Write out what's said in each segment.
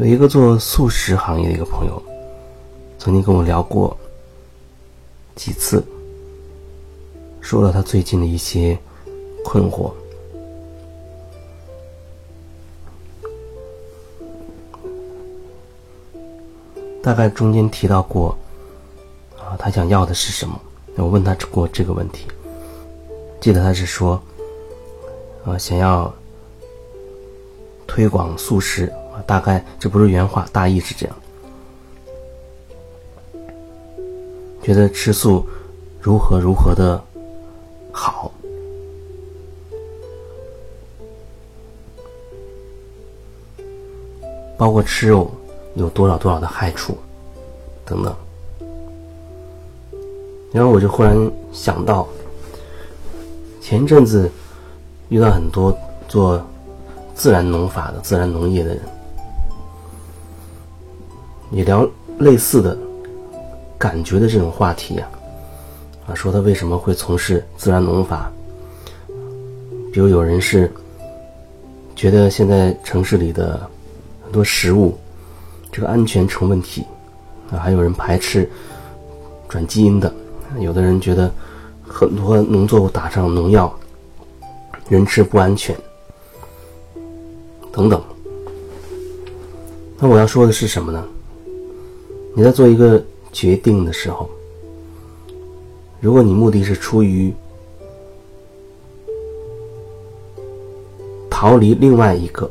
有一个做素食行业的一个朋友，曾经跟我聊过几次，说了他最近的一些困惑。大概中间提到过，啊，他想要的是什么？我问他过这个问题，记得他是说，啊，想要推广素食，大概这不是原话，大意是这样，觉得吃素如何如何的好，包括吃肉。有多少多少的害处，等等。然后我就忽然想到，前阵子遇到很多做自然农法的、自然农业的人，也聊类似的感觉的这种话题啊，啊，说他为什么会从事自然农法？比如有人是觉得现在城市里的很多食物。这个安全成问题，啊，还有人排斥转基因的，有的人觉得很多农作物打上农药，人吃不安全，等等。那我要说的是什么呢？你在做一个决定的时候，如果你目的是出于逃离另外一个，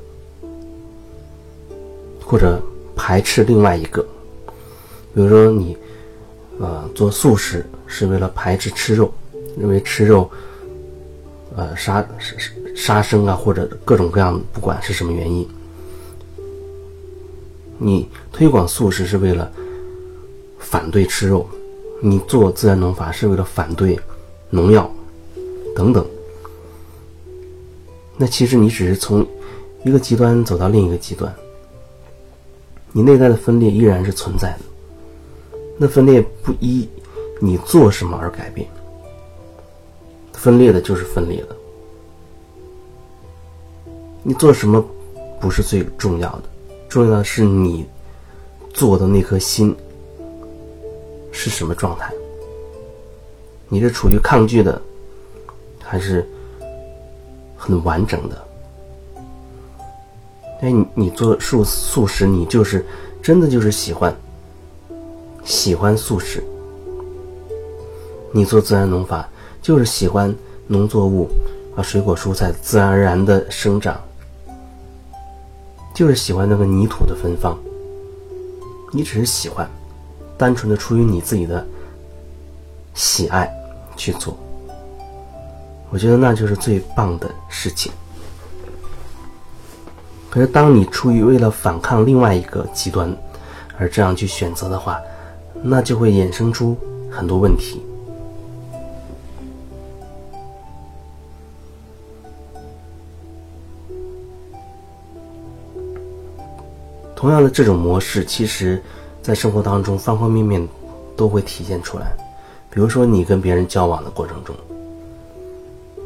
或者。排斥另外一个，比如说你，呃，做素食是为了排斥吃肉，认为吃肉，呃，杀杀生啊，或者各种各样，不管是什么原因，你推广素食是为了反对吃肉，你做自然农法是为了反对农药。等等，那其实你只是从一个极端走到另一个极端。你内在的分裂依然是存在的，那分裂不依你做什么而改变，分裂的就是分裂的。你做什么不是最重要的，重要的是你做的那颗心是什么状态。你是处于抗拒的，还是很完整的？哎，你你做素素食，你就是真的就是喜欢喜欢素食。你做自然农法，就是喜欢农作物啊，水果蔬菜自然而然的生长，就是喜欢那个泥土的芬芳。你只是喜欢，单纯的出于你自己的喜爱去做，我觉得那就是最棒的事情。可是，当你出于为了反抗另外一个极端而这样去选择的话，那就会衍生出很多问题。同样的这种模式，其实，在生活当中方方面面都会体现出来。比如说，你跟别人交往的过程中，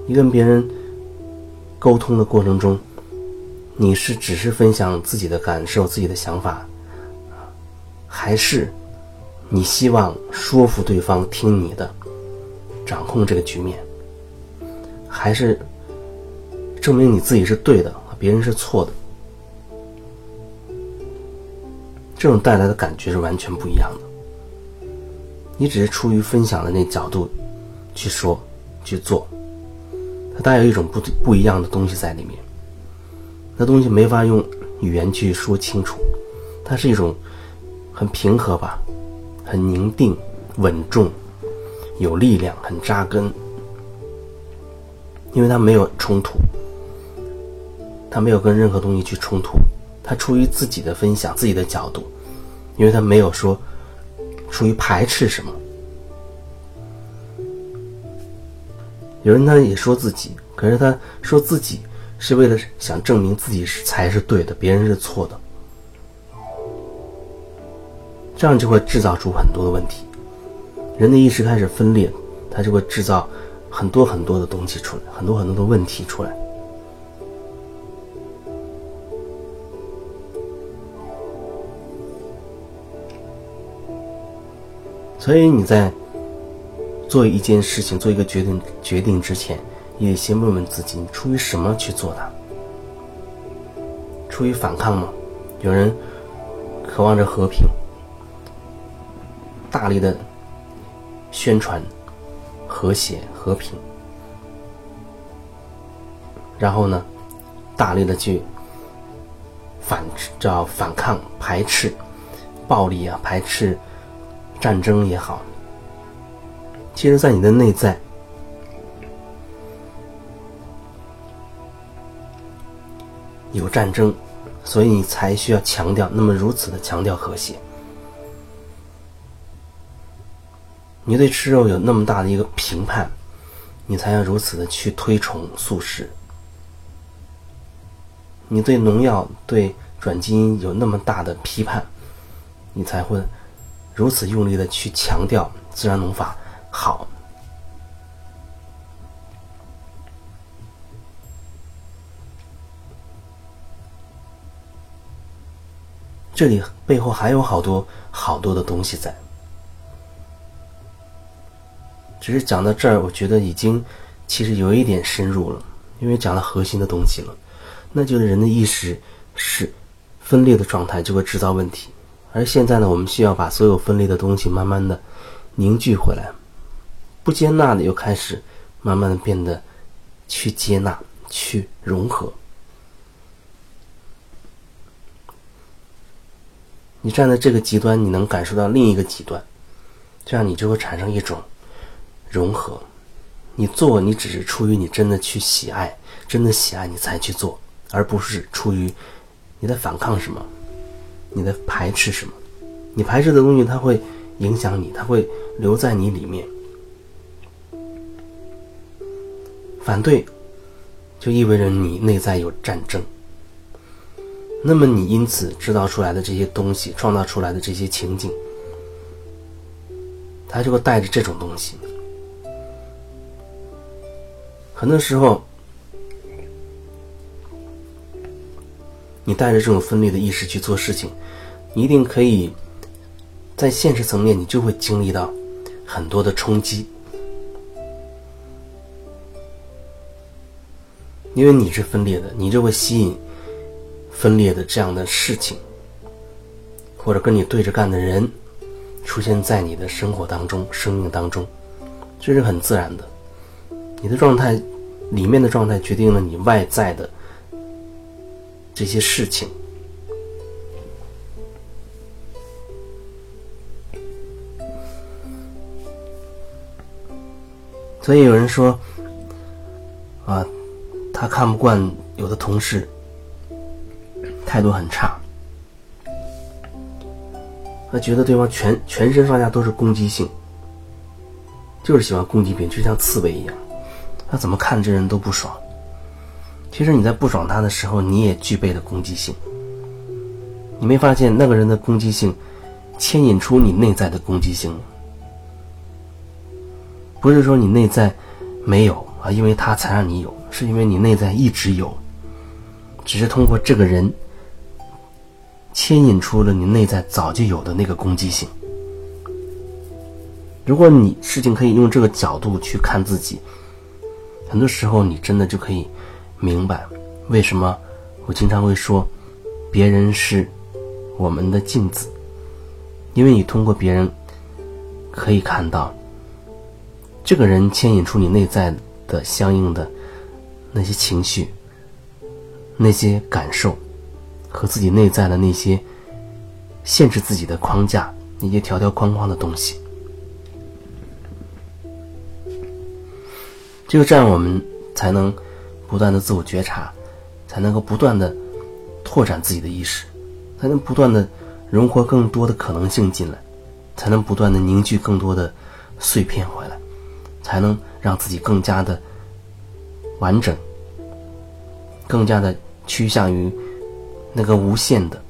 你跟别人沟通的过程中。你是只是分享自己的感受、自己的想法，还是你希望说服对方听你的，掌控这个局面，还是证明你自己是对的，别人是错的？这种带来的感觉是完全不一样的。你只是出于分享的那角度去说、去做，它带有一种不不一样的东西在里面。那东西没法用语言去说清楚，它是一种很平和吧，很宁定、稳重、有力量、很扎根，因为它没有冲突，它没有跟任何东西去冲突，他出于自己的分享、自己的角度，因为他没有说出于排斥什么。有人他也说自己，可是他说自己。是为了想证明自己是才是对的，别人是错的，这样就会制造出很多的问题。人的意识开始分裂，他就会制造很多很多的东西出来，很多很多的问题出来。所以你在做一件事情、做一个决定决定之前，也先问问自己：你出于什么去做的？出于反抗吗？有人渴望着和平，大力的宣传和谐和平，然后呢，大力的去反叫反抗排斥暴力啊，排斥战争也好。其实，在你的内在有战争。所以你才需要强调，那么如此的强调和谐。你对吃肉有那么大的一个评判，你才要如此的去推崇素食。你对农药、对转基因有那么大的批判，你才会如此用力的去强调自然农法好。这里背后还有好多好多的东西在，只是讲到这儿，我觉得已经其实有一点深入了，因为讲了核心的东西了，那就是人的意识是分裂的状态就会制造问题，而现在呢，我们需要把所有分裂的东西慢慢的凝聚回来，不接纳的又开始慢慢的变得去接纳、去融合。你站在这个极端，你能感受到另一个极端，这样你就会产生一种融合。你做，你只是出于你真的去喜爱，真的喜爱你才去做，而不是出于你在反抗什么，你在排斥什么。你排斥的东西，它会影响你，它会留在你里面。反对，就意味着你内在有战争。那么你因此制造出来的这些东西，创造出来的这些情景，它就会带着这种东西。很多时候，你带着这种分裂的意识去做事情，你一定可以在现实层面，你就会经历到很多的冲击，因为你是分裂的，你就会吸引。分裂的这样的事情，或者跟你对着干的人，出现在你的生活当中、生命当中，这是很自然的。你的状态，里面的状态决定了你外在的这些事情。所以有人说，啊，他看不惯有的同事。态度很差，他觉得对方全全身上下都是攻击性，就是喜欢攻击别人，就像刺猬一样。他怎么看这人都不爽。其实你在不爽他的时候，你也具备了攻击性。你没发现那个人的攻击性牵引出你内在的攻击性吗？不是说你内在没有啊，因为他才让你有，是因为你内在一直有，只是通过这个人。牵引出了你内在早就有的那个攻击性。如果你事情可以用这个角度去看自己，很多时候你真的就可以明白为什么我经常会说，别人是我们的镜子，因为你通过别人可以看到，这个人牵引出你内在的相应的那些情绪、那些感受。和自己内在的那些限制自己的框架、那些条条框框的东西，只有这样，我们才能不断的自我觉察，才能够不断的拓展自己的意识，才能不断的融合更多的可能性进来，才能不断的凝聚更多的碎片回来，才能让自己更加的完整，更加的趋向于。那个无限的，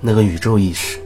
那个宇宙意识。